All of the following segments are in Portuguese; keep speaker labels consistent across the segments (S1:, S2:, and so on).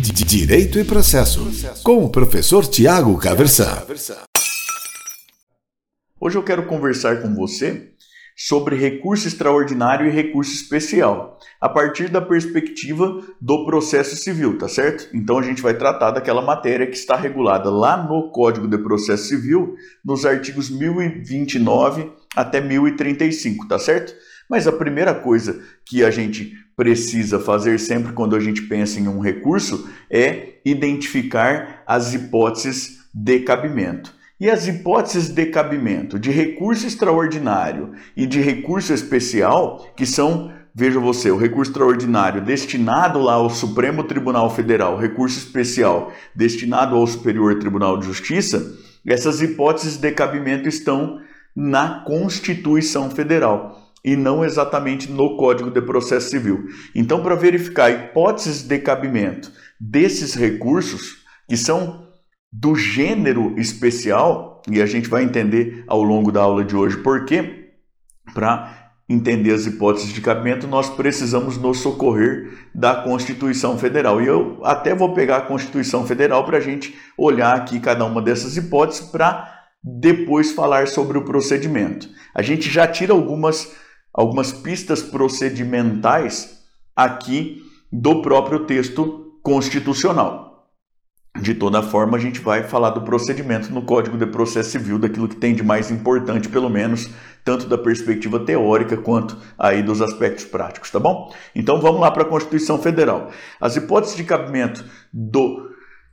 S1: Direito e Processo, com o professor Tiago Caversan.
S2: Hoje eu quero conversar com você sobre recurso extraordinário e recurso especial, a partir da perspectiva do processo civil, tá certo? Então a gente vai tratar daquela matéria que está regulada lá no Código de Processo Civil, nos artigos 1029 até 1035, tá certo? Mas a primeira coisa que a gente precisa fazer sempre quando a gente pensa em um recurso é identificar as hipóteses de cabimento. E as hipóteses de cabimento de recurso extraordinário e de recurso especial, que são, veja você, o recurso extraordinário destinado lá ao Supremo Tribunal Federal, recurso especial destinado ao Superior Tribunal de Justiça, essas hipóteses de cabimento estão na Constituição Federal e não exatamente no Código de Processo Civil. Então, para verificar hipóteses de cabimento desses recursos, que são do gênero especial, e a gente vai entender ao longo da aula de hoje por quê, para entender as hipóteses de cabimento, nós precisamos nos socorrer da Constituição Federal. E eu até vou pegar a Constituição Federal para a gente olhar aqui cada uma dessas hipóteses para depois falar sobre o procedimento. A gente já tira algumas, algumas pistas procedimentais aqui do próprio texto constitucional. De toda forma, a gente vai falar do procedimento no Código de Processo Civil, daquilo que tem de mais importante, pelo menos, tanto da perspectiva teórica quanto aí dos aspectos práticos, tá bom? Então vamos lá para a Constituição Federal. As hipóteses de cabimento do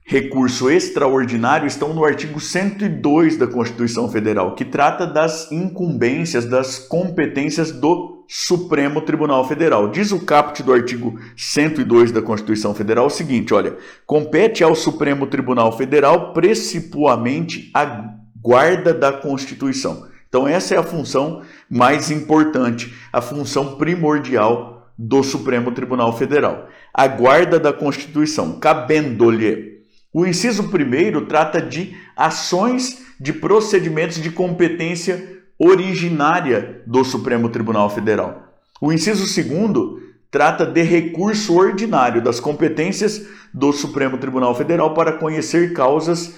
S2: recurso extraordinário estão no artigo 102 da Constituição Federal, que trata das incumbências, das competências do Supremo Tribunal Federal. Diz o caput do artigo 102 da Constituição Federal o seguinte: olha, compete ao Supremo Tribunal Federal precipuamente a guarda da Constituição. Então, essa é a função mais importante, a função primordial do Supremo Tribunal Federal. A guarda da Constituição, cabendo-lhe. O inciso primeiro trata de ações de procedimentos de competência originária do Supremo Tribunal Federal. O inciso segundo trata de recurso ordinário das competências do Supremo Tribunal Federal para conhecer causas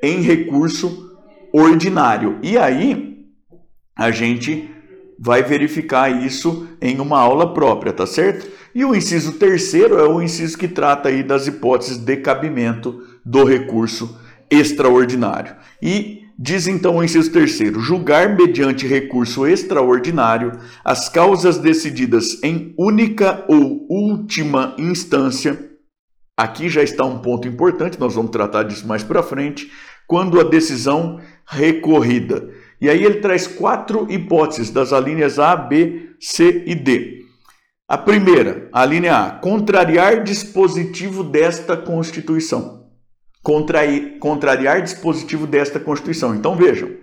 S2: em recurso ordinário. E aí a gente vai verificar isso em uma aula própria, tá certo? E o inciso terceiro é o inciso que trata aí das hipóteses de cabimento do recurso extraordinário. E Diz então o inciso terceiro: julgar mediante recurso extraordinário as causas decididas em única ou última instância. Aqui já está um ponto importante, nós vamos tratar disso mais para frente, quando a decisão recorrida. E aí ele traz quatro hipóteses das alíneas A, B, C e D. A primeira, a linha A, contrariar dispositivo desta Constituição contrair, contrariar dispositivo desta Constituição. Então vejam,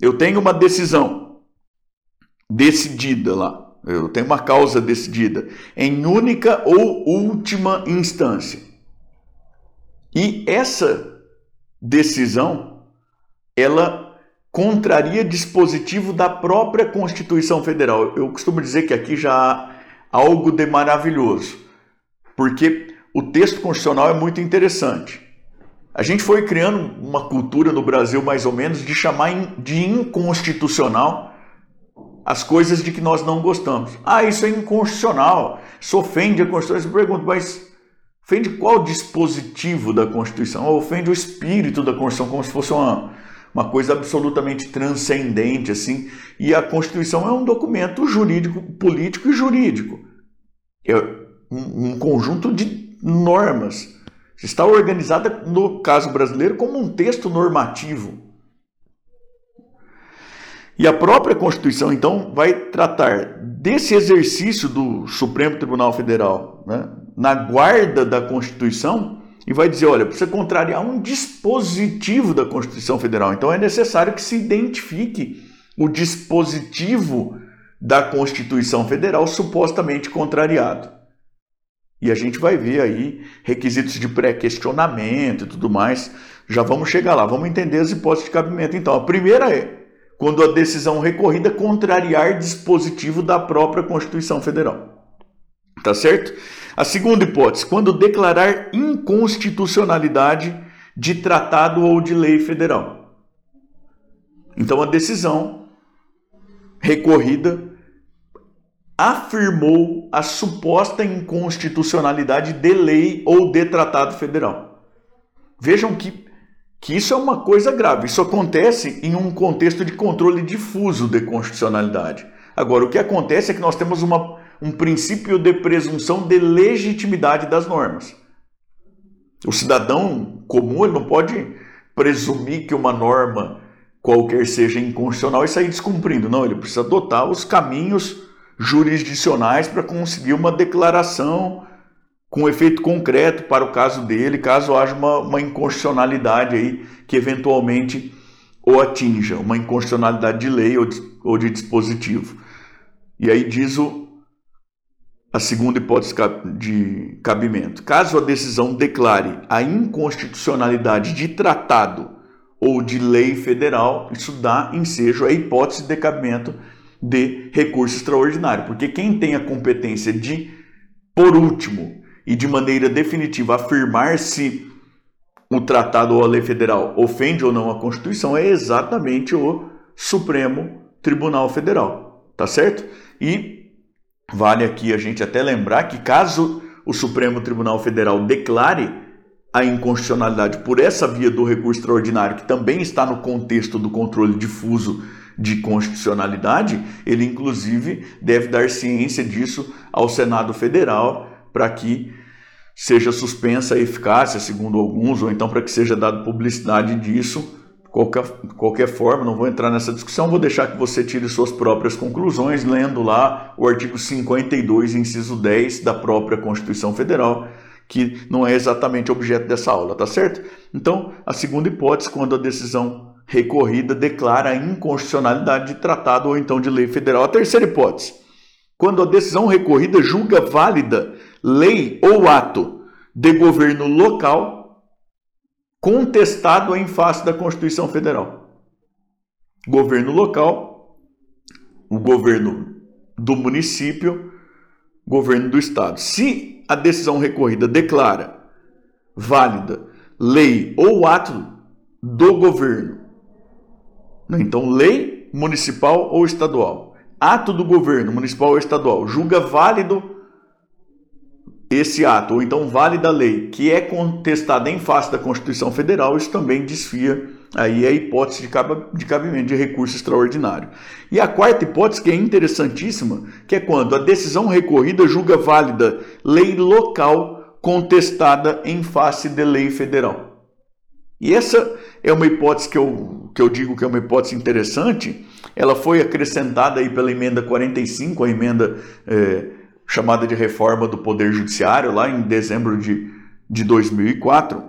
S2: eu tenho uma decisão decidida lá, eu tenho uma causa decidida em única ou última instância. E essa decisão, ela contraria dispositivo da própria Constituição Federal. Eu costumo dizer que aqui já há algo de maravilhoso, porque o texto constitucional é muito interessante. A gente foi criando uma cultura no Brasil, mais ou menos, de chamar de inconstitucional as coisas de que nós não gostamos. Ah, isso é inconstitucional, isso ofende a Constituição. Eu pergunto, mas ofende qual dispositivo da Constituição? Ou ofende o espírito da Constituição, como se fosse uma, uma coisa absolutamente transcendente, assim. E a Constituição é um documento jurídico, político e jurídico. É um, um conjunto de normas está organizada, no caso brasileiro, como um texto normativo. E a própria Constituição, então, vai tratar desse exercício do Supremo Tribunal Federal né, na guarda da Constituição e vai dizer: olha, precisa contrariar um dispositivo da Constituição Federal. Então é necessário que se identifique o dispositivo da Constituição Federal supostamente contrariado. E a gente vai ver aí requisitos de pré-questionamento e tudo mais. Já vamos chegar lá, vamos entender as hipóteses de cabimento. Então, a primeira é quando a decisão recorrida contrariar dispositivo da própria Constituição Federal. Tá certo? A segunda hipótese, quando declarar inconstitucionalidade de tratado ou de lei federal. Então a decisão recorrida afirmou a suposta inconstitucionalidade de lei ou de tratado federal. Vejam que, que isso é uma coisa grave. Isso acontece em um contexto de controle difuso de constitucionalidade. Agora, o que acontece é que nós temos uma, um princípio de presunção de legitimidade das normas. O cidadão comum ele não pode presumir que uma norma qualquer seja inconstitucional e sair descumprindo. Não, ele precisa adotar os caminhos jurisdicionais para conseguir uma declaração com efeito concreto para o caso dele, caso haja uma, uma inconstitucionalidade aí que eventualmente o atinja, uma inconstitucionalidade de lei ou de, ou de dispositivo. E aí diz o, a segunda hipótese de cabimento. Caso a decisão declare a inconstitucionalidade de tratado ou de lei federal, isso dá ensejo à hipótese de cabimento de recurso extraordinário, porque quem tem a competência de, por último e de maneira definitiva, afirmar se o tratado ou a lei federal ofende ou não a Constituição é exatamente o Supremo Tribunal Federal, tá certo? E vale aqui a gente até lembrar que caso o Supremo Tribunal Federal declare a inconstitucionalidade por essa via do recurso extraordinário, que também está no contexto do controle difuso de constitucionalidade, ele inclusive deve dar ciência disso ao Senado Federal para que seja suspensa a eficácia, segundo alguns, ou então para que seja dada publicidade disso. Qualquer, qualquer forma, não vou entrar nessa discussão, vou deixar que você tire suas próprias conclusões, lendo lá o artigo 52, inciso 10 da própria Constituição Federal, que não é exatamente objeto dessa aula, tá certo? Então, a segunda hipótese, quando a decisão recorrida declara a inconstitucionalidade de tratado ou então de lei federal. A terceira hipótese, quando a decisão recorrida julga válida lei ou ato de governo local contestado em face da Constituição Federal. Governo local, o governo do município, governo do estado. Se a decisão recorrida declara válida lei ou ato do governo né? Então, lei municipal ou estadual. Ato do governo municipal ou estadual julga válido esse ato, ou então válida a lei, que é contestada em face da Constituição Federal, isso também desfia aí a hipótese de cabimento de recurso extraordinário. E a quarta hipótese, que é interessantíssima, que é quando a decisão recorrida julga válida lei local contestada em face de lei federal. E essa é uma hipótese que eu, que eu digo que é uma hipótese interessante. Ela foi acrescentada aí pela emenda 45, a emenda é, chamada de reforma do Poder Judiciário, lá em dezembro de, de 2004.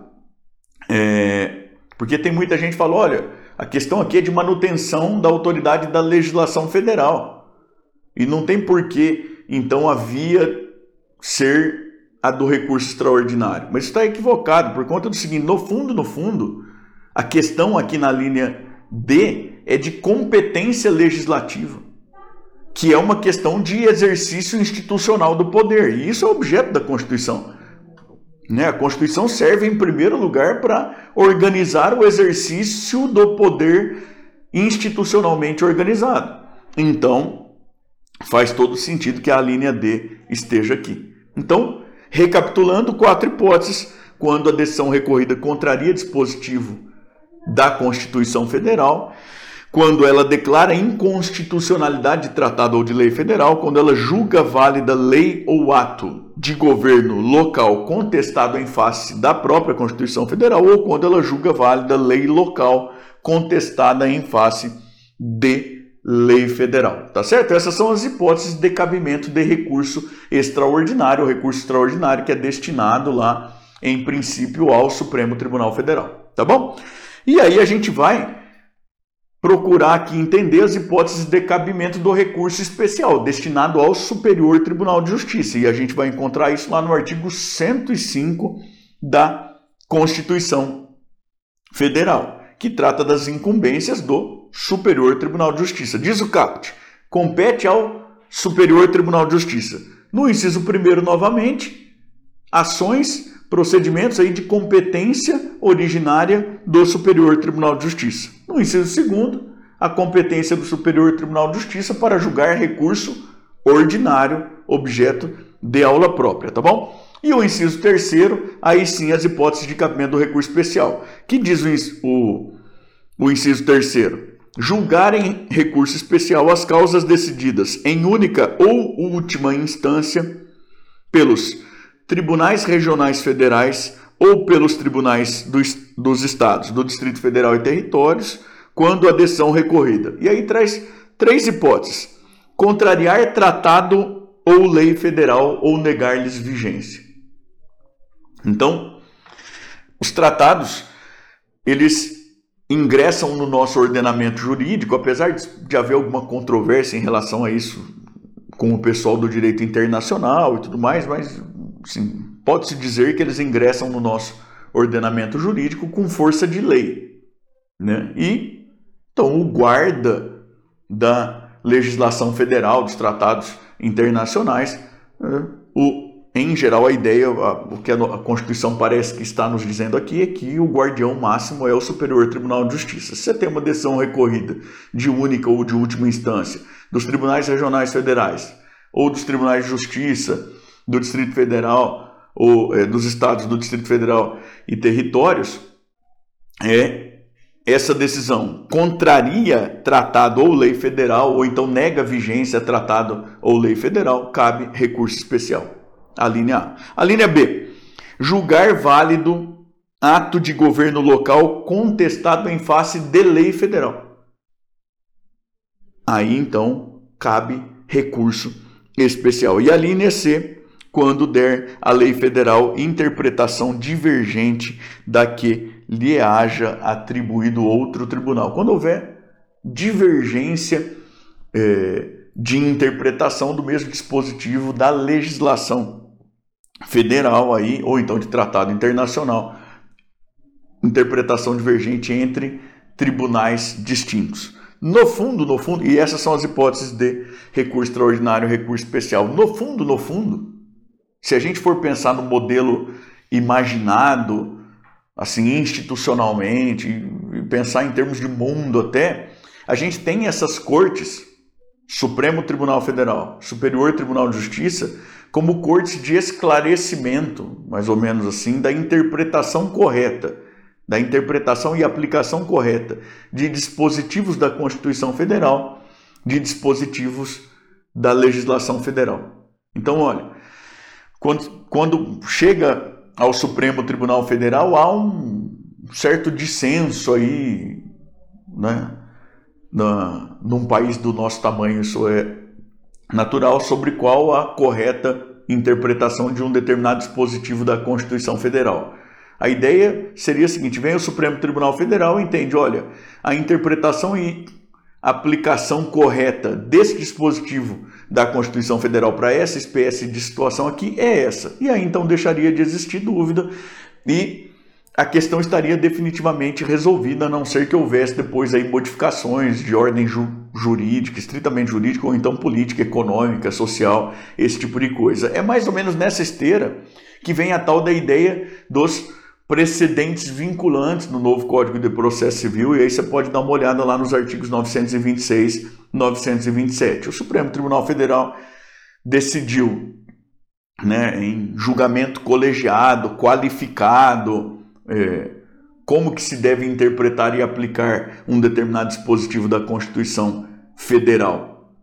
S2: É, porque tem muita gente que fala: olha, a questão aqui é de manutenção da autoridade da legislação federal. E não tem porquê, então, a via ser a do recurso extraordinário. Mas está equivocado, por conta do seguinte: no fundo, no fundo, a questão aqui na linha D é de competência legislativa, que é uma questão de exercício institucional do poder. E isso é objeto da Constituição. Né? A Constituição serve, em primeiro lugar, para organizar o exercício do poder institucionalmente organizado. Então, faz todo sentido que a linha D esteja aqui. Então, recapitulando, quatro hipóteses. Quando a decisão recorrida contraria dispositivo da Constituição Federal, quando ela declara inconstitucionalidade de tratado ou de lei federal, quando ela julga válida lei ou ato de governo local contestado em face da própria Constituição Federal, ou quando ela julga válida lei local contestada em face de lei federal, tá certo? Essas são as hipóteses de cabimento de recurso extraordinário, o recurso extraordinário que é destinado lá, em princípio, ao Supremo Tribunal Federal, tá bom? E aí a gente vai procurar aqui entender as hipóteses de cabimento do recurso especial destinado ao Superior Tribunal de Justiça. E a gente vai encontrar isso lá no artigo 105 da Constituição Federal, que trata das incumbências do Superior Tribunal de Justiça. Diz o caput: compete ao Superior Tribunal de Justiça No inciso primeiro, novamente, ações, procedimentos aí de competência originária do Superior Tribunal de Justiça. No inciso segundo, a competência do Superior Tribunal de Justiça para julgar recurso ordinário, objeto de aula própria, tá bom? E o inciso terceiro, aí sim as hipóteses de cabimento do recurso especial. Que diz o, o, o inciso terceiro? Julgar em recurso especial as causas decididas em única ou última instância pelos tribunais regionais federais ou pelos tribunais dos, dos estados, do Distrito Federal e territórios, quando a decisão recorrida. E aí traz três hipóteses: contrariar tratado ou lei federal ou negar-lhes vigência. Então, os tratados, eles ingressam no nosso ordenamento jurídico, apesar de haver alguma controvérsia em relação a isso com o pessoal do direito internacional e tudo mais, mas sim, pode-se dizer que eles ingressam no nosso ordenamento jurídico com força de lei. Né? E então o guarda da legislação federal, dos tratados internacionais, né? o em geral, a ideia, o que a Constituição parece que está nos dizendo aqui é que o guardião máximo é o Superior Tribunal de Justiça. Se você tem uma decisão recorrida de única ou de última instância dos tribunais regionais federais ou dos tribunais de justiça do Distrito Federal ou é, dos estados do Distrito Federal e territórios, é essa decisão contraria tratado ou lei federal ou então nega vigência tratado ou lei federal, cabe recurso especial. A linha A. A linha B. Julgar válido ato de governo local contestado em face de lei federal. Aí então cabe recurso especial. E a linha C, quando der a lei federal interpretação divergente da que lhe haja atribuído outro tribunal. Quando houver divergência é, de interpretação do mesmo dispositivo da legislação federal aí, ou então de tratado internacional, interpretação divergente entre tribunais distintos. No fundo, no fundo, e essas são as hipóteses de recurso extraordinário recurso especial. No fundo, no fundo, se a gente for pensar no modelo imaginado, assim, institucionalmente, e pensar em termos de mundo até, a gente tem essas cortes, Supremo Tribunal Federal, Superior Tribunal de Justiça, como cortes de esclarecimento, mais ou menos assim, da interpretação correta, da interpretação e aplicação correta de dispositivos da Constituição Federal, de dispositivos da legislação federal. Então, olha, quando, quando chega ao Supremo Tribunal Federal, há um certo dissenso aí, né? Na, num país do nosso tamanho, isso é natural sobre qual a correta interpretação de um determinado dispositivo da Constituição Federal. A ideia seria a seguinte: vem o Supremo Tribunal Federal e entende, olha, a interpretação e aplicação correta desse dispositivo da Constituição Federal para essa espécie de situação aqui é essa. E aí então deixaria de existir dúvida e a questão estaria definitivamente resolvida, a não ser que houvesse depois aí modificações de ordem ju jurídica, estritamente jurídica, ou então política, econômica, social, esse tipo de coisa. É mais ou menos nessa esteira que vem a tal da ideia dos precedentes vinculantes no novo Código de Processo Civil, e aí você pode dar uma olhada lá nos artigos 926 927. O Supremo Tribunal Federal decidiu né, em julgamento colegiado, qualificado, é, como que se deve interpretar e aplicar um determinado dispositivo da Constituição Federal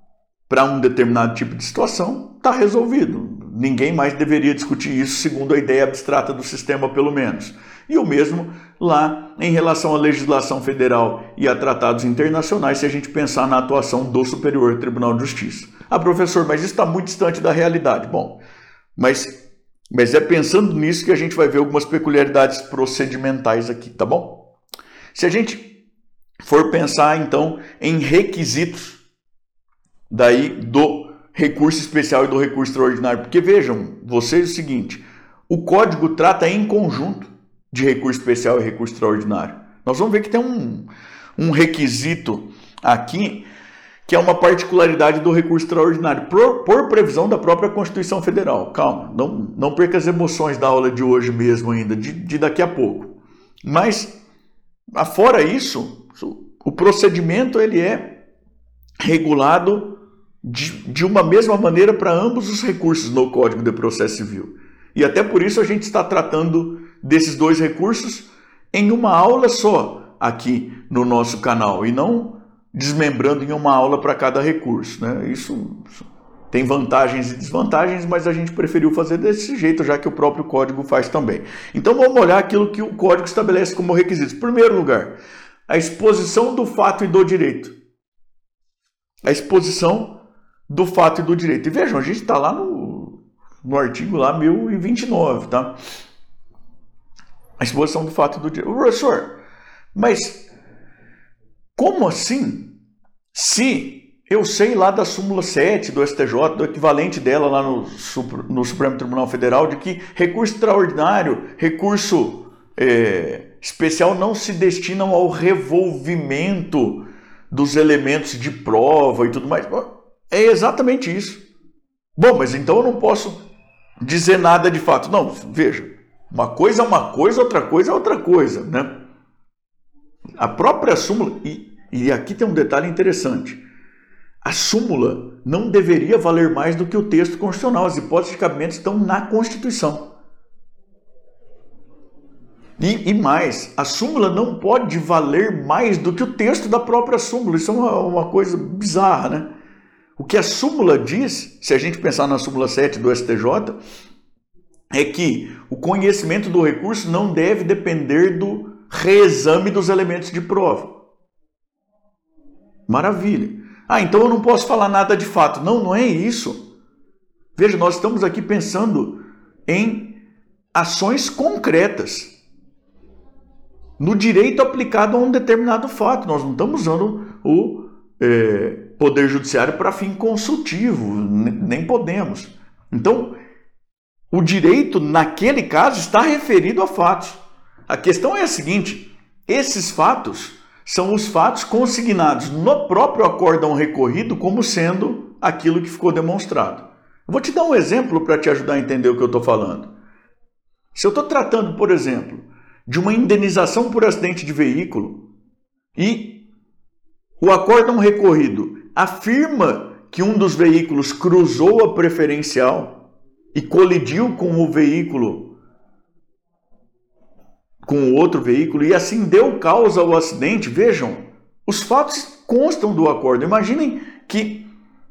S2: para um determinado tipo de situação, está resolvido. Ninguém mais deveria discutir isso segundo a ideia abstrata do sistema, pelo menos. E o mesmo lá em relação à legislação federal e a tratados internacionais, se a gente pensar na atuação do Superior Tribunal de Justiça. Ah, professor, mas isso está muito distante da realidade. Bom, mas mas é pensando nisso que a gente vai ver algumas peculiaridades procedimentais aqui, tá bom? Se a gente for pensar então em requisitos daí do recurso especial e do recurso extraordinário, porque vejam, vocês o seguinte, o código trata em conjunto de recurso especial e recurso extraordinário. Nós vamos ver que tem um, um requisito aqui que é uma particularidade do recurso extraordinário, por, por, previsão da própria Constituição Federal. Calma, não, não perca as emoções da aula de hoje mesmo ainda, de, de daqui a pouco. Mas, fora isso, o procedimento ele é regulado de, de uma mesma maneira para ambos os recursos no Código de Processo Civil. E até por isso a gente está tratando desses dois recursos em uma aula só aqui no nosso canal e não desmembrando em uma aula para cada recurso. Né? Isso tem vantagens e desvantagens, mas a gente preferiu fazer desse jeito, já que o próprio código faz também. Então vamos olhar aquilo que o código estabelece como requisitos. Em primeiro lugar, a exposição do fato e do direito. A exposição do fato e do direito. E vejam, a gente está lá no, no artigo lá 1029, tá? A exposição do fato e do direito. Professor, mas como assim? Se eu sei lá da súmula 7 do STJ, do equivalente dela lá no, no Supremo Tribunal Federal, de que recurso extraordinário, recurso é, especial não se destinam ao revolvimento dos elementos de prova e tudo mais. É exatamente isso. Bom, mas então eu não posso dizer nada de fato. Não, veja, uma coisa é uma coisa, outra coisa é outra coisa, né? A própria súmula, e, e aqui tem um detalhe interessante: a súmula não deveria valer mais do que o texto constitucional. As hipóteses de cabimento estão na Constituição. E, e, mais, a súmula não pode valer mais do que o texto da própria súmula. Isso é uma, uma, coisa bizarra, né? O que a súmula diz, se a gente pensar na súmula 7 do STJ, é que o conhecimento do recurso não deve depender do reexame dos elementos de prova. Maravilha. Ah, então eu não posso falar nada de fato. Não, não é isso. Veja, nós estamos aqui pensando em ações concretas. No direito aplicado a um determinado fato. Nós não estamos usando o é, Poder Judiciário para fim consultivo. Nem podemos. Então, o direito, naquele caso, está referido a fatos. A questão é a seguinte: esses fatos são os fatos consignados no próprio acórdão recorrido como sendo aquilo que ficou demonstrado. vou te dar um exemplo para te ajudar a entender o que eu estou falando. Se eu estou tratando, por exemplo, de uma indenização por acidente de veículo e o acórdão recorrido afirma que um dos veículos cruzou a preferencial e colidiu com o veículo com o outro veículo e assim deu causa ao acidente, vejam, os fatos constam do acordo. Imaginem que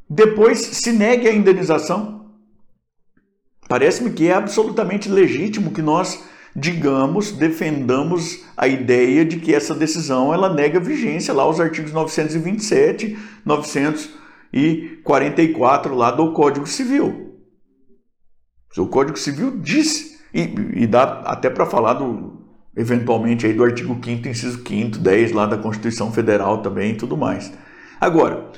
S2: depois se negue a indenização. Parece-me que é absolutamente legítimo que nós digamos, defendamos a ideia de que essa decisão ela nega vigência lá aos artigos 927, 944 lá do Código Civil. O Código Civil diz, e, e dá até para falar do, eventualmente aí do artigo 5 inciso 5 10 lá da Constituição Federal também e tudo mais. Agora,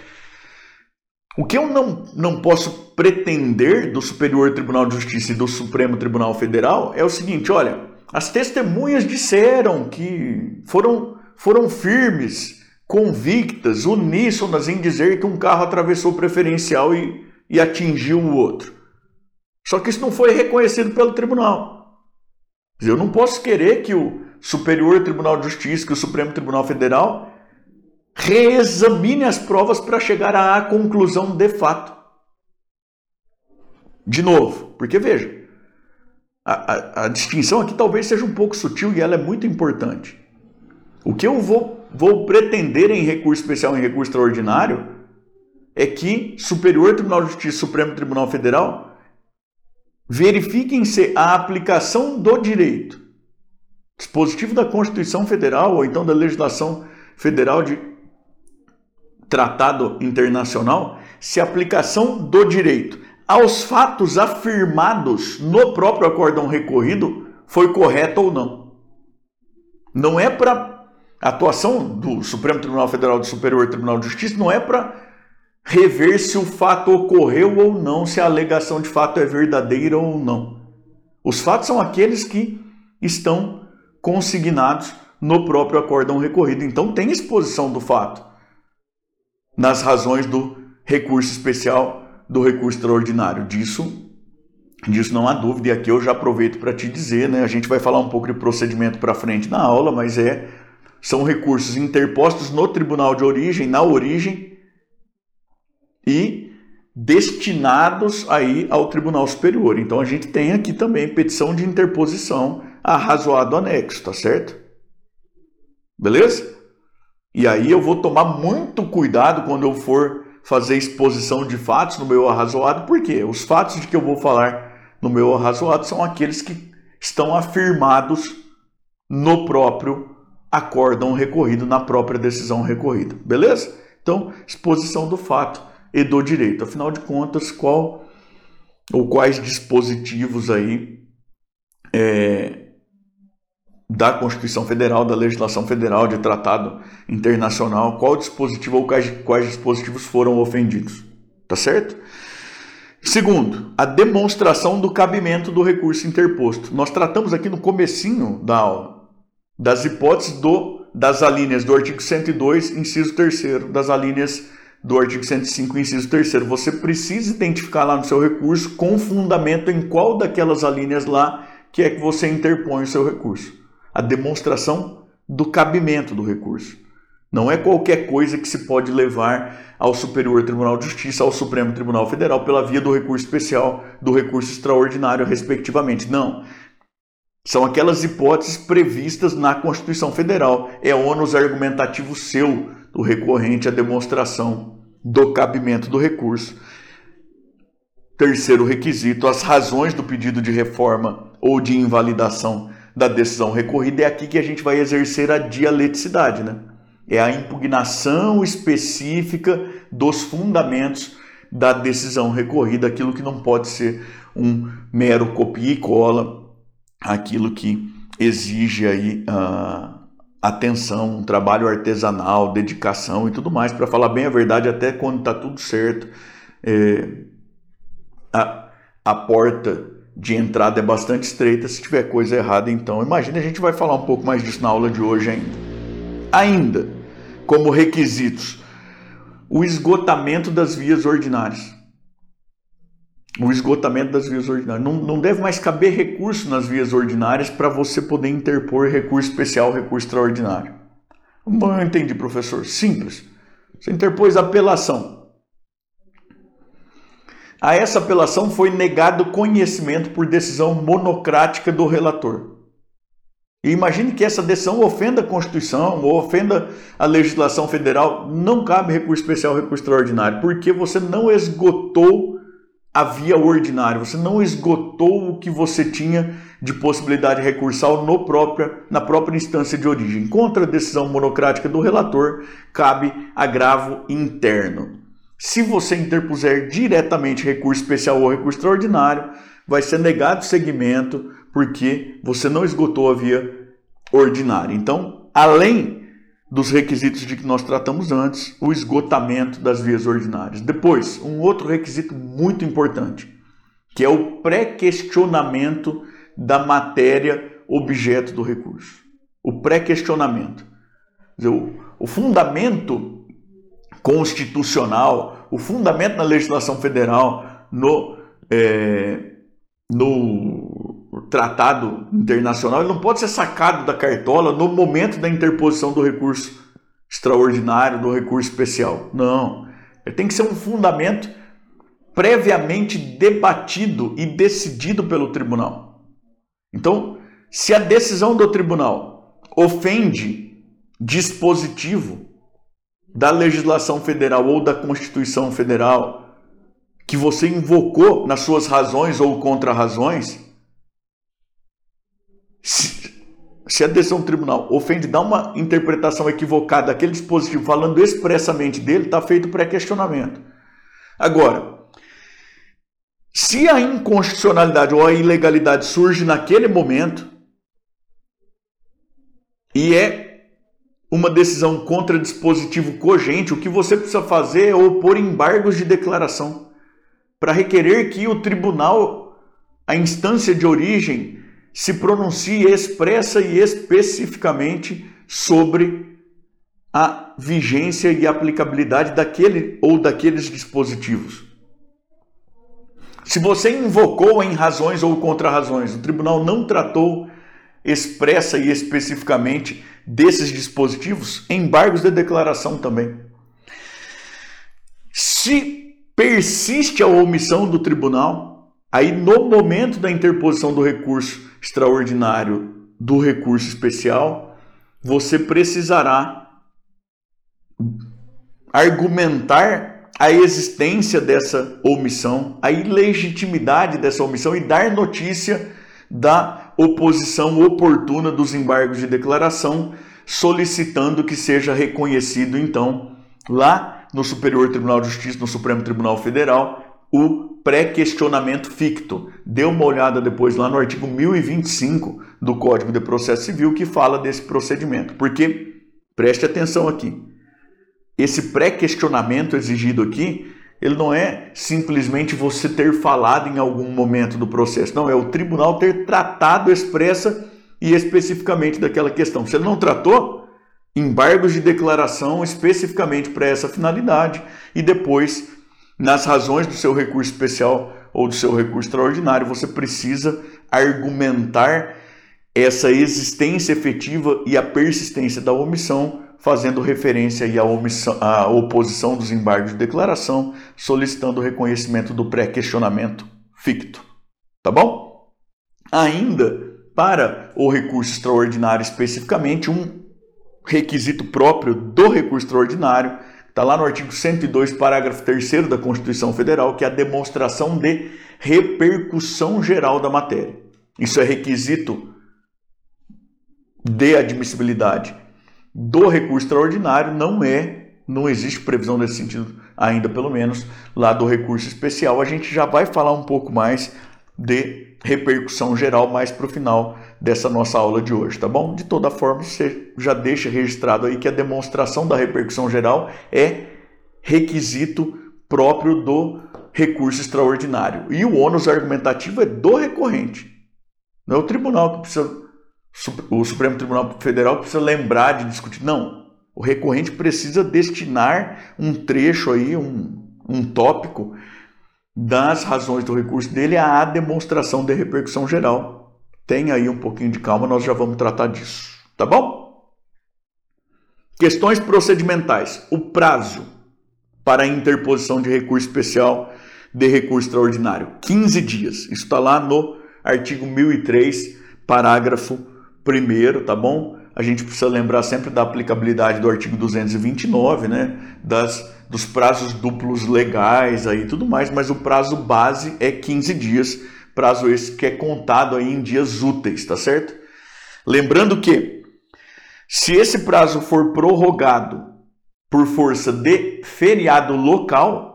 S2: o que eu não, não posso pretender do Superior Tribunal de Justiça e do Supremo Tribunal Federal é o seguinte, olha, as testemunhas disseram que foram, foram firmes, convictas, uníssonas em dizer que um carro atravessou o preferencial e, e atingiu o outro. Só que isso não foi reconhecido pelo tribunal. Eu não posso querer que o Superior Tribunal de Justiça, que o Supremo Tribunal Federal, reexamine as provas para chegar à conclusão de fato. De novo, porque veja, a, a, a, distinção aqui talvez seja um pouco sutil e ela é muito importante. O que eu vou, vou pretender em recurso especial e em recurso extraordinário é que Superior Tribunal de Justiça Supremo Tribunal Federal verifiquem-se a aplicação do direito, dispositivo da Constituição Federal ou então da legislação federal de tratado internacional, se a aplicação do direito aos fatos afirmados no próprio acórdão recorrido foi correta ou não. Não é para a atuação do Supremo Tribunal Federal do Superior Tribunal de Justiça não é para rever se o fato ocorreu ou não, se a alegação de fato é verdadeira ou não. Os fatos são aqueles que estão consignados no próprio acórdão recorrido. Então tem exposição do fato. nas razões do recurso especial, do recurso extraordinário. Disso Disso não há dúvida, e aqui eu já aproveito para te dizer, né? A gente vai falar um pouco de procedimento para frente na aula, mas é são recursos interpostos no tribunal de origem, na origem e destinados aí ao Tribunal Superior. Então a gente tem aqui também petição de interposição arrazoado anexo, tá certo? Beleza? E aí eu vou tomar muito cuidado quando eu for fazer exposição de fatos no meu arrazoado, porque os fatos de que eu vou falar no meu arrazoado são aqueles que estão afirmados no próprio acórdão recorrido, na própria decisão recorrida. Beleza? Então, exposição do fato e do direito. Afinal de contas, qual ou quais dispositivos aí é, da Constituição Federal, da legislação federal, de tratado internacional, qual dispositivo ou quais, quais dispositivos foram ofendidos. Tá certo? Segundo, a demonstração do cabimento do recurso interposto. Nós tratamos aqui no comecinho da aula das hipóteses do, das alíneas do artigo 102, inciso 3 das alíneas do artigo 105, inciso 3 Você precisa identificar lá no seu recurso com fundamento em qual daquelas alíneas lá que é que você interpõe o seu recurso a demonstração do cabimento do recurso. Não é qualquer coisa que se pode levar ao Superior Tribunal de Justiça, ao Supremo Tribunal Federal, pela via do recurso especial, do recurso extraordinário, respectivamente. Não. São aquelas hipóteses previstas na Constituição Federal. É ônus argumentativo seu, do recorrente, a demonstração do cabimento do recurso. Terceiro requisito, as razões do pedido de reforma ou de invalidação da decisão recorrida, é aqui que a gente vai exercer a dialeticidade, né? É a impugnação específica dos fundamentos da decisão recorrida, aquilo que não pode ser um mero copia e cola, aquilo que exige aí uh, atenção, um trabalho artesanal, dedicação e tudo mais. Para falar bem a verdade, até quando está tudo certo, é, a, a porta de entrada é bastante estreita. Se tiver coisa errada, então imagine, a gente vai falar um pouco mais disso na aula de hoje ainda. Ainda, como requisitos, o esgotamento das vias ordinárias. O esgotamento das vias ordinárias. Não, não deve mais caber recurso nas vias ordinárias para você poder interpor recurso especial, recurso extraordinário. Bom, eu entendi, professor. Simples. Você interpôs apelação a essa apelação foi negado conhecimento por decisão monocrática do relator. E imagine que essa decisão ofenda a Constituição ou ofenda a legislação federal, não cabe recurso especial, recurso extraordinário, porque você não esgotou a via ordinária, você não esgotou o que você tinha de possibilidade recursal no própria, na própria instância de origem. Contra a decisão monocrática do relator, cabe agravo interno. Se você interpuser diretamente recurso especial ou recurso extraordinário, vai ser negado segmento porque você não esgotou a via ordinária. Então, além dos requisitos de que nós tratamos antes, o esgotamento das vias ordinárias. Depois, um outro requisito muito importante, que é o pré-questionamento da matéria objeto do recurso. O pré-questionamento. O fundamento constitucional, o fundamento na legislação federal, no, é, no tratado internacional, ele não pode ser sacado da cartola no momento da interposição do recurso extraordinário, do recurso especial. Não. Ele tem que ser um fundamento previamente debatido e decidido pelo tribunal. Então, se a decisão do tribunal ofende dispositivo da legislação federal ou da Constituição Federal que você invocou nas suas razões ou contra-razões, se, se a decisão do tribunal ofende, dá uma interpretação equivocada daquele dispositivo falando expressamente dele, está feito pré-questionamento. Agora, se a inconstitucionalidade ou a ilegalidade surge naquele momento e é uma decisão contra dispositivo cogente, o que você precisa fazer é opor embargos de declaração para requerer que o tribunal, a instância de origem, se pronuncie expressa e especificamente sobre a vigência e aplicabilidade daquele ou daqueles dispositivos. Se você invocou em razões ou contra-razões, o tribunal não tratou expressa e especificamente desses dispositivos, embargos de declaração também. Se persiste a omissão do tribunal, aí no momento da interposição do recurso extraordinário do recurso especial, você precisará argumentar a existência dessa omissão, a ilegitimidade dessa omissão e dar notícia da oposição oportuna dos embargos de declaração, solicitando que seja reconhecido então lá no Superior Tribunal de Justiça, no Supremo Tribunal Federal, o pré-questionamento ficto. Dê uma olhada depois lá no artigo 1025 do Código de Processo Civil que fala desse procedimento. Porque preste atenção aqui esse pré-questionamento exigido aqui, ele não é simplesmente você ter falado em algum momento do processo, não, é o tribunal ter tratado expressa e especificamente daquela questão. Se ele não tratou, embargos de declaração especificamente para essa finalidade e depois, nas razões do seu recurso especial ou do seu recurso extraordinário, você precisa argumentar essa existência efetiva e a persistência da omissão fazendo referência à, omissão, à oposição dos embargos de declaração, solicitando o reconhecimento do pré-questionamento ficto. Tá bom? Ainda para o recurso extraordinário especificamente, um requisito próprio do recurso extraordinário, está lá no artigo 102, parágrafo 3 da Constituição Federal, que é a demonstração de repercussão geral da matéria. Isso é requisito de admissibilidade do recurso extraordinário não é, não existe previsão nesse sentido ainda, pelo menos, lá do recurso especial. A gente já vai falar um pouco mais de repercussão geral mais para o final dessa nossa aula de hoje, tá bom? De toda forma, você já deixa registrado aí que a demonstração da repercussão geral é requisito próprio do recurso extraordinário. E o ônus argumentativo é do recorrente. Não é o tribunal que precisa o Supremo Tribunal Federal precisa lembrar de discutir. Não, o recorrente precisa destinar um trecho aí, um, um tópico das razões do recurso dele à demonstração de repercussão geral. Tenha aí um pouquinho de calma, nós já vamos tratar disso, tá bom? Questões procedimentais. O prazo para interposição de recurso especial de recurso extraordinário, 15 dias. Isso está lá no artigo 1003, parágrafo primeiro, tá bom? A gente precisa lembrar sempre da aplicabilidade do artigo 229, né? Das, dos prazos duplos legais aí tudo mais, mas o prazo base é 15 dias, prazo esse que é contado aí em dias úteis, tá certo? Lembrando que se esse prazo for prorrogado por força de feriado local,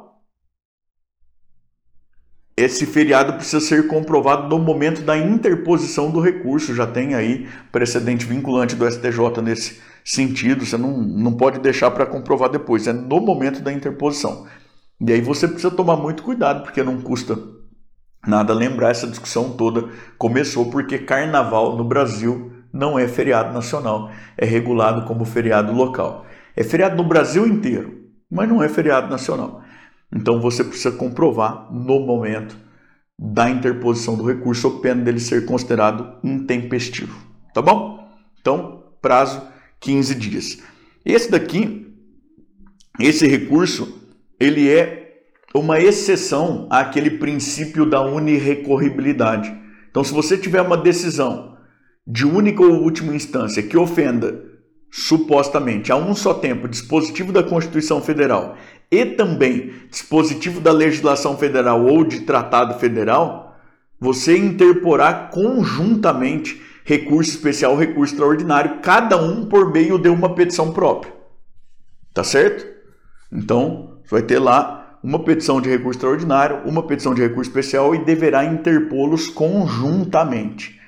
S2: esse feriado precisa ser comprovado no momento da interposição do recurso. Já tem aí precedente vinculante do STJ nesse sentido. Você não, não pode deixar para comprovar depois, é no momento da interposição. E aí você precisa tomar muito cuidado, porque não custa nada lembrar essa discussão toda. Começou porque carnaval no Brasil não é feriado nacional, é regulado como feriado local. É feriado no Brasil inteiro, mas não é feriado nacional. Então você precisa comprovar no momento da interposição do recurso, ou pena dele ser considerado intempestivo. Tá bom? Então, prazo 15 dias. Esse daqui, esse recurso, ele é uma exceção àquele princípio da unirrecorribilidade. Então, se você tiver uma decisão de única ou última instância que ofenda supostamente a um só tempo dispositivo da Constituição Federal e também dispositivo da legislação federal ou de tratado federal, você interporá conjuntamente recurso especial, recurso extraordinário, cada um por meio de uma petição própria. Tá certo? Então, você vai ter lá uma petição de recurso extraordinário, uma petição de recurso especial e deverá interpô-los conjuntamente.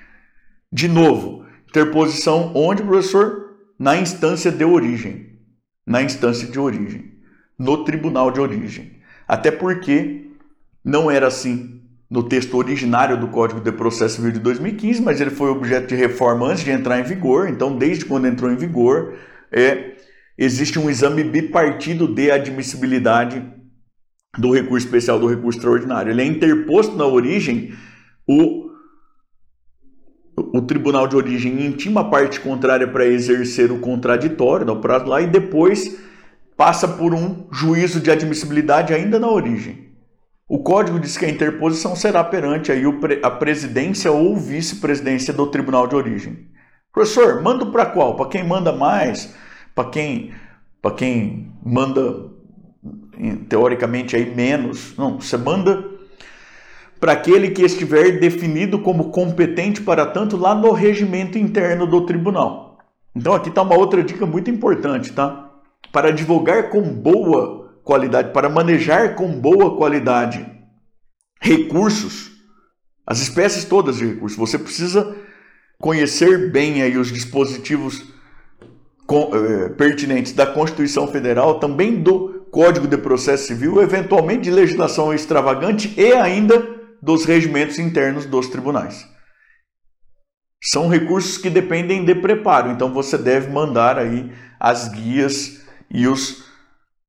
S2: De novo, interposição onde, professor? Na instância de origem. Na instância de origem no tribunal de origem. Até porque não era assim no texto originário do Código de Processo Civil de 2015, mas ele foi objeto de reforma antes de entrar em vigor. Então, desde quando entrou em vigor, é, existe um exame bipartido de admissibilidade do recurso especial do recurso extraordinário. Ele é interposto na origem, o, o tribunal de origem intima a parte contrária para exercer o contraditório, dá o prazo lá, e depois passa por um juízo de admissibilidade ainda na origem. O código diz que a interposição será perante aí a presidência ou vice-presidência do tribunal de origem. Professor, manda para qual? Para quem manda mais? Para quem, quem manda teoricamente aí menos? Não, você manda para aquele que estiver definido como competente para tanto lá no regimento interno do tribunal. Então aqui está uma outra dica muito importante, tá? Para advogar com boa qualidade, para manejar com boa qualidade recursos, as espécies todas de recursos. Você precisa conhecer bem aí os dispositivos eh, pertinentes da Constituição Federal, também do Código de Processo Civil, eventualmente de legislação extravagante e ainda dos regimentos internos dos tribunais. São recursos que dependem de preparo, então você deve mandar aí as guias e os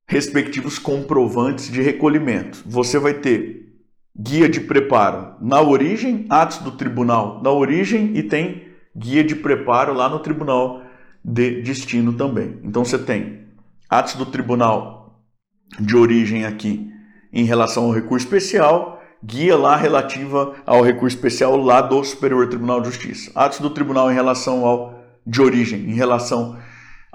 S2: respectivos comprovantes de recolhimento. Você vai ter guia de preparo na origem, atos do tribunal na origem e tem guia de preparo lá no tribunal de destino também. Então você tem atos do tribunal de origem aqui em relação ao recurso especial, guia lá relativa ao recurso especial lá do Superior Tribunal de Justiça. Atos do tribunal em relação ao de origem, em relação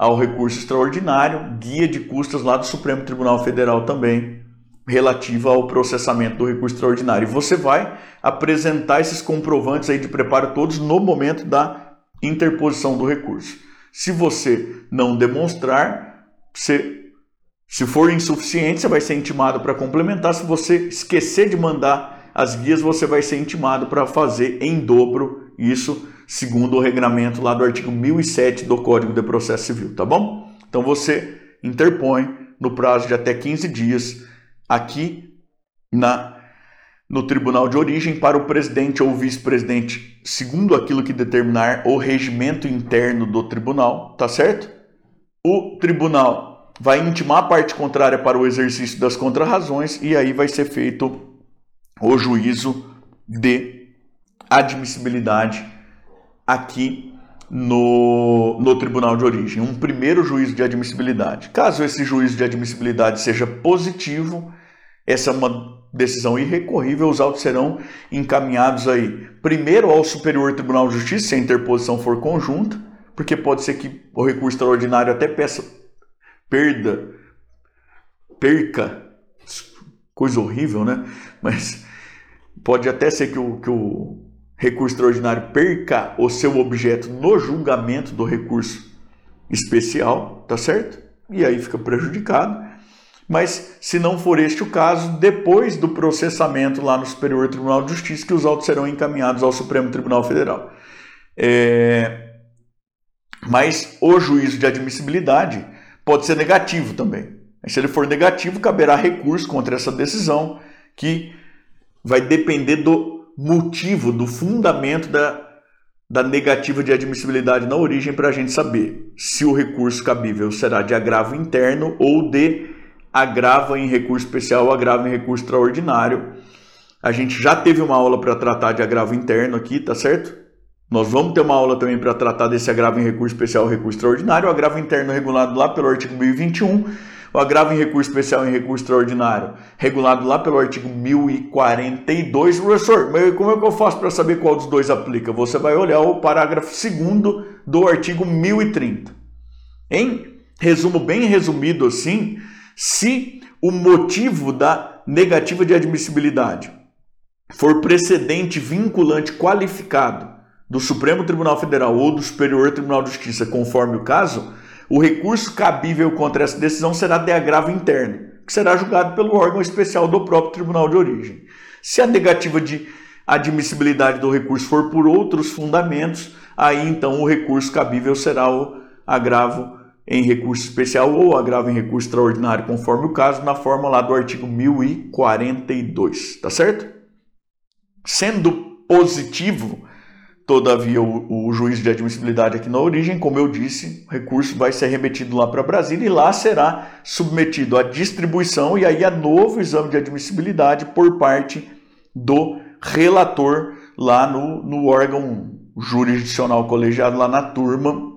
S2: ao recurso extraordinário, guia de custas lá do Supremo Tribunal Federal também, relativa ao processamento do recurso extraordinário. E você vai apresentar esses comprovantes aí de preparo todos no momento da interposição do recurso. Se você não demonstrar, você, se for insuficiente, você vai ser intimado para complementar. Se você esquecer de mandar as guias, você vai ser intimado para fazer em dobro isso segundo o regramento lá do artigo 1007 do Código de Processo Civil, tá bom? Então você interpõe no prazo de até 15 dias aqui na no tribunal de origem para o presidente ou vice-presidente, segundo aquilo que determinar o regimento interno do tribunal, tá certo? O tribunal vai intimar a parte contrária para o exercício das contrarrazões e aí vai ser feito o juízo de admissibilidade aqui no, no tribunal de origem, um primeiro juízo de admissibilidade. Caso esse juízo de admissibilidade seja positivo, essa é uma decisão irrecorrível, os autos serão encaminhados aí primeiro ao Superior Tribunal de Justiça, se a interposição for conjunta, porque pode ser que o recurso extraordinário até peça perda, perca, coisa horrível, né? Mas pode até ser que o, que o recurso extraordinário perca o seu objeto no julgamento do recurso especial, tá certo? E aí fica prejudicado. Mas se não for este o caso, depois do processamento lá no Superior Tribunal de Justiça, que os autos serão encaminhados ao Supremo Tribunal Federal. É... Mas o juízo de admissibilidade pode ser negativo também. Se ele for negativo, caberá recurso contra essa decisão, que vai depender do motivo, do fundamento da, da negativa de admissibilidade na origem para a gente saber se o recurso cabível será de agravo interno ou de agravo em recurso especial ou agravo em recurso extraordinário. A gente já teve uma aula para tratar de agravo interno aqui, tá certo? Nós vamos ter uma aula também para tratar desse agravo em recurso especial recurso extraordinário. Agravo interno regulado lá pelo artigo 1021 o agravo em recurso especial em recurso extraordinário, regulado lá pelo artigo 1042. Professor, como é que eu faço para saber qual dos dois aplica? Você vai olhar o parágrafo 2 do artigo 1030. Em resumo bem resumido assim, se o motivo da negativa de admissibilidade for precedente vinculante qualificado do Supremo Tribunal Federal ou do Superior Tribunal de Justiça, conforme o caso, o recurso cabível contra essa decisão será de agravo interno, que será julgado pelo órgão especial do próprio tribunal de origem. Se a negativa de admissibilidade do recurso for por outros fundamentos, aí então o recurso cabível será o agravo em recurso especial ou agravo em recurso extraordinário, conforme o caso, na forma lá do artigo 1042, tá certo? Sendo positivo Todavia, o, o, juiz de admissibilidade aqui na origem, como eu disse, o recurso vai ser remetido lá para Brasília e lá será submetido à distribuição e aí a novo exame de admissibilidade por parte do relator lá no, no órgão jurisdicional colegiado, lá na turma,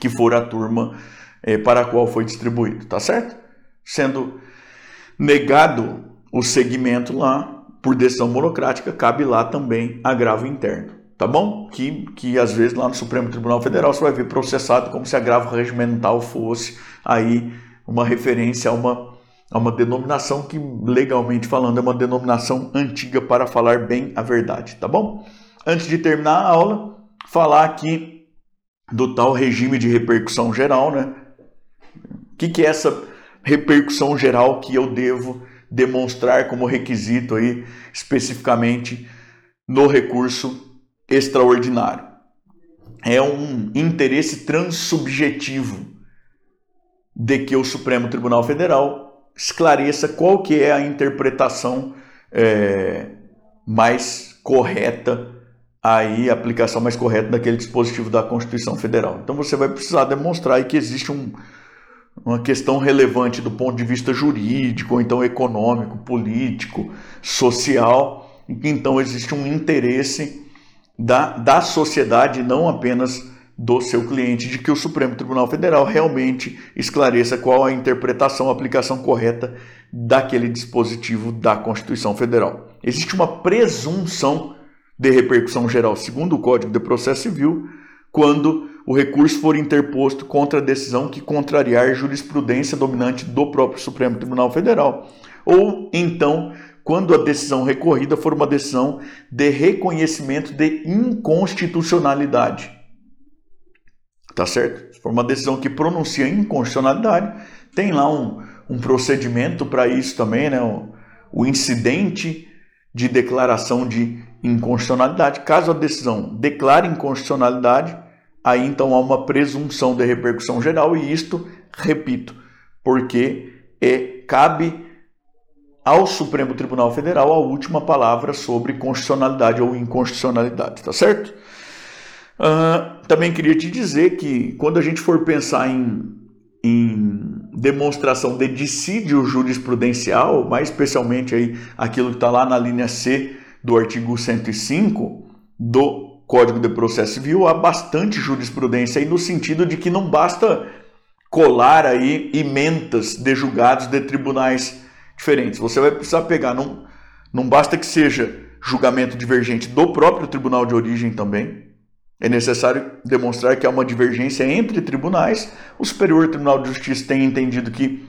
S2: que for a turma é, para a qual foi distribuído, tá certo? Sendo negado o segmento lá, por decisão monocrática, cabe lá também agravo interno tá bom? Que, que às vezes lá no Supremo Tribunal Federal você vai ver processado como se agravo regimental fosse aí uma referência a uma, a uma denominação que, legalmente falando, é uma denominação antiga para falar bem a verdade, tá bom? Antes de terminar a aula, falar aqui do tal regime de repercussão geral, né? O que, que é essa repercussão geral que eu devo demonstrar como requisito aí, especificamente no recurso extraordinário. É um interesse transsubjetivo de que o Supremo Tribunal Federal esclareça qual que é a interpretação é, mais correta aí a aplicação mais correta daquele dispositivo da Constituição Federal. Então você vai precisar demonstrar que existe um, uma questão relevante do ponto de vista jurídico, ou então econômico, político, social, e que então existe um interesse da, da sociedade, não apenas do seu cliente, de que o Supremo Tribunal Federal realmente esclareça qual a interpretação, a aplicação correta daquele dispositivo da Constituição Federal. Existe uma presunção de repercussão geral, segundo o Código de Processo Civil, quando o recurso for interposto contra a decisão que contrariar jurisprudência dominante do próprio Supremo Tribunal Federal, ou então quando a decisão recorrida for uma decisão de reconhecimento de inconstitucionalidade. Tá certo? Se for uma decisão que pronuncia inconstitucionalidade, tem lá um, um procedimento para isso também, né? O, o incidente de declaração de inconstitucionalidade. Caso a decisão declare inconstitucionalidade, aí então há uma presunção de repercussão geral e isto, repito, porque é, cabe ao Supremo Tribunal Federal a última palavra sobre constitucionalidade ou inconstitucionalidade, tá certo? Uh, também queria te dizer que quando a gente for pensar em, em demonstração de dissídio jurisprudencial, mais especialmente aí aquilo que está lá na linha C do artigo 105 do Código de Processo Civil, há bastante jurisprudência aí no sentido de que não basta colar aí emendas de julgados de tribunais diferentes. Você vai precisar pegar, não, não basta que seja julgamento divergente do próprio tribunal de origem também. É necessário demonstrar que há uma divergência entre tribunais. O Superior Tribunal de Justiça tem entendido que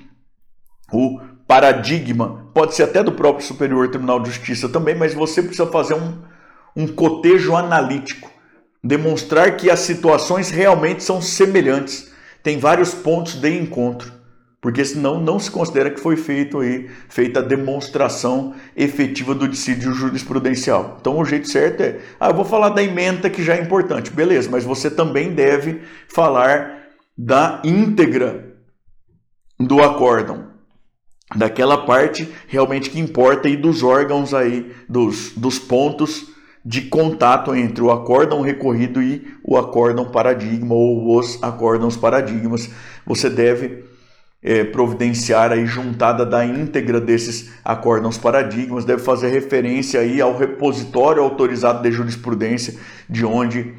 S2: o paradigma pode ser até do próprio Superior Tribunal de Justiça também, mas você precisa fazer um, um cotejo analítico, demonstrar que as situações realmente são semelhantes, tem vários pontos de encontro porque senão não se considera que foi feito aí, feita a demonstração efetiva do dissídio jurisprudencial. Então o jeito certo é, ah, eu vou falar da emenda que já é importante, beleza, mas você também deve falar da íntegra do acórdão, daquela parte realmente que importa e dos órgãos aí, dos, dos pontos de contato entre o acórdão recorrido e o acórdão paradigma ou os acórdãos paradigmas. Você deve é, providenciar aí juntada da íntegra desses acórdãos paradigmas, deve fazer referência aí ao repositório autorizado de jurisprudência de onde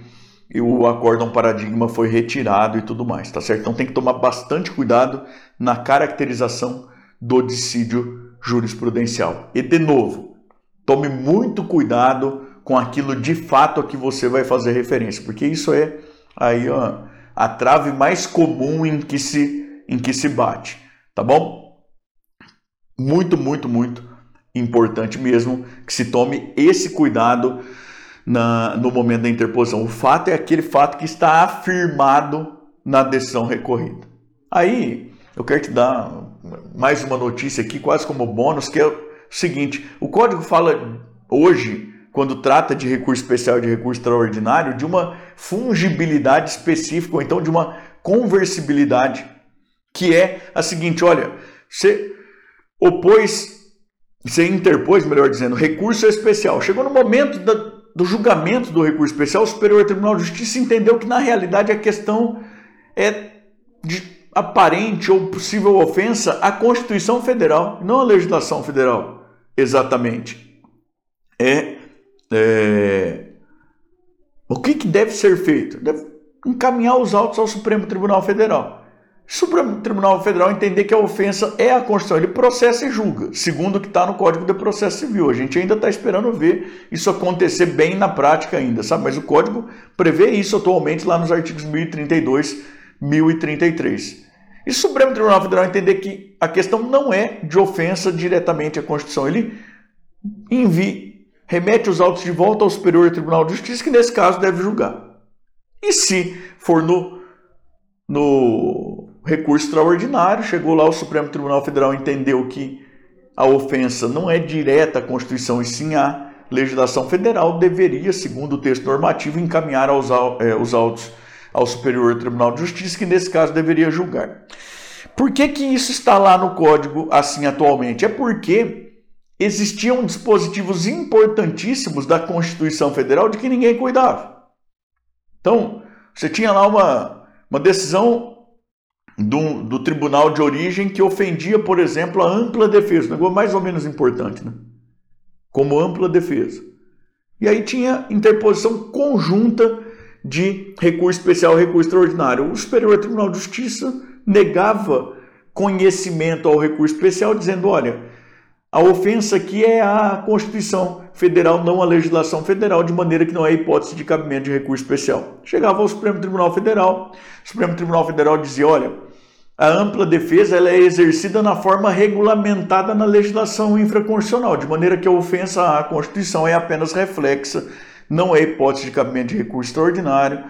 S2: o acórdão paradigma foi retirado e tudo mais, tá certo? Então tem que tomar bastante cuidado na caracterização do dissídio jurisprudencial. E de novo, tome muito cuidado com aquilo de fato a que você vai fazer referência, porque isso é aí ó, a trave mais comum em que se em que se bate, tá bom? Muito, muito, muito importante mesmo que se tome esse cuidado na, no momento da interposição. O fato é aquele fato que está afirmado na decisão recorrida. Aí eu quero te dar mais uma notícia aqui, quase como bônus, que é o seguinte: o código fala hoje, quando trata de recurso especial e de recurso extraordinário, de uma fungibilidade específica, ou então de uma conversibilidade que é a seguinte: olha, você opôs, você interpôs, melhor dizendo, recurso especial. Chegou no momento da, do julgamento do recurso especial, o Superior Tribunal de Justiça entendeu que, na realidade, a questão é de aparente ou possível ofensa à Constituição Federal, não à legislação federal, exatamente. É, é o que, que deve ser feito? Deve encaminhar os autos ao Supremo Tribunal Federal. Supremo Tribunal Federal entender que a ofensa é a Constituição, ele processa e julga, segundo o que está no Código de Processo Civil. A gente ainda está esperando ver isso acontecer bem na prática ainda, sabe? Mas o Código prevê isso atualmente lá nos artigos 1032, 1033. E o Supremo Tribunal Federal entender que a questão não é de ofensa diretamente à Constituição, ele envia, remete os autos de volta ao Superior Tribunal de Justiça, que nesse caso deve julgar. E se for no, no recurso extraordinário, chegou lá o Supremo Tribunal Federal entendeu que a ofensa não é direta à Constituição e sim à legislação federal, deveria, segundo o texto normativo, encaminhar aos, é, os autos ao Superior Tribunal de Justiça, que nesse caso deveria julgar. Por que, que isso está lá no código assim atualmente? É porque existiam dispositivos importantíssimos da Constituição Federal de que ninguém cuidava. Então, você tinha lá uma, uma decisão do, do tribunal de origem que ofendia, por exemplo, a ampla defesa, um negócio mais ou menos importante, né? como ampla defesa. E aí tinha interposição conjunta de recurso especial e recurso extraordinário. O Superior Tribunal de Justiça negava conhecimento ao recurso especial, dizendo: olha, a ofensa aqui é a Constituição Federal, não a legislação federal, de maneira que não é hipótese de cabimento de recurso especial. Chegava ao Supremo Tribunal Federal, o Supremo Tribunal Federal dizia: olha, a ampla defesa ela é exercida na forma regulamentada na legislação infraconstitucional, de maneira que a ofensa à Constituição é apenas reflexa, não é hipótese de cabimento de recurso extraordinário,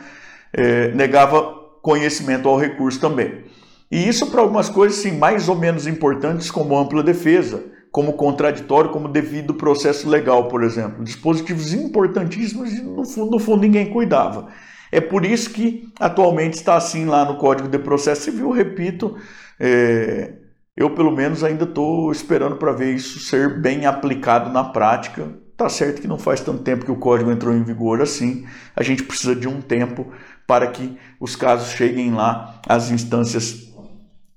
S2: é, negava conhecimento ao recurso também. E isso para algumas coisas sim, mais ou menos importantes, como ampla defesa como contraditório, como devido processo legal, por exemplo. Dispositivos importantíssimos e no fundo, no fundo ninguém cuidava. É por isso que atualmente está assim lá no Código de Processo Civil, repito, é, eu pelo menos ainda estou esperando para ver isso ser bem aplicado na prática. Tá certo que não faz tanto tempo que o código entrou em vigor assim, a gente precisa de um tempo para que os casos cheguem lá às instâncias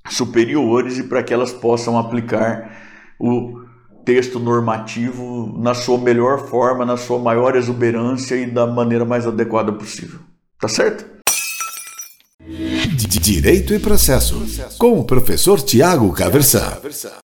S2: superiores e para que elas possam aplicar o texto normativo na sua melhor forma, na sua maior exuberância e da maneira mais adequada possível. Tá certo?
S1: Direito e processo, com o professor Tiago Caversan.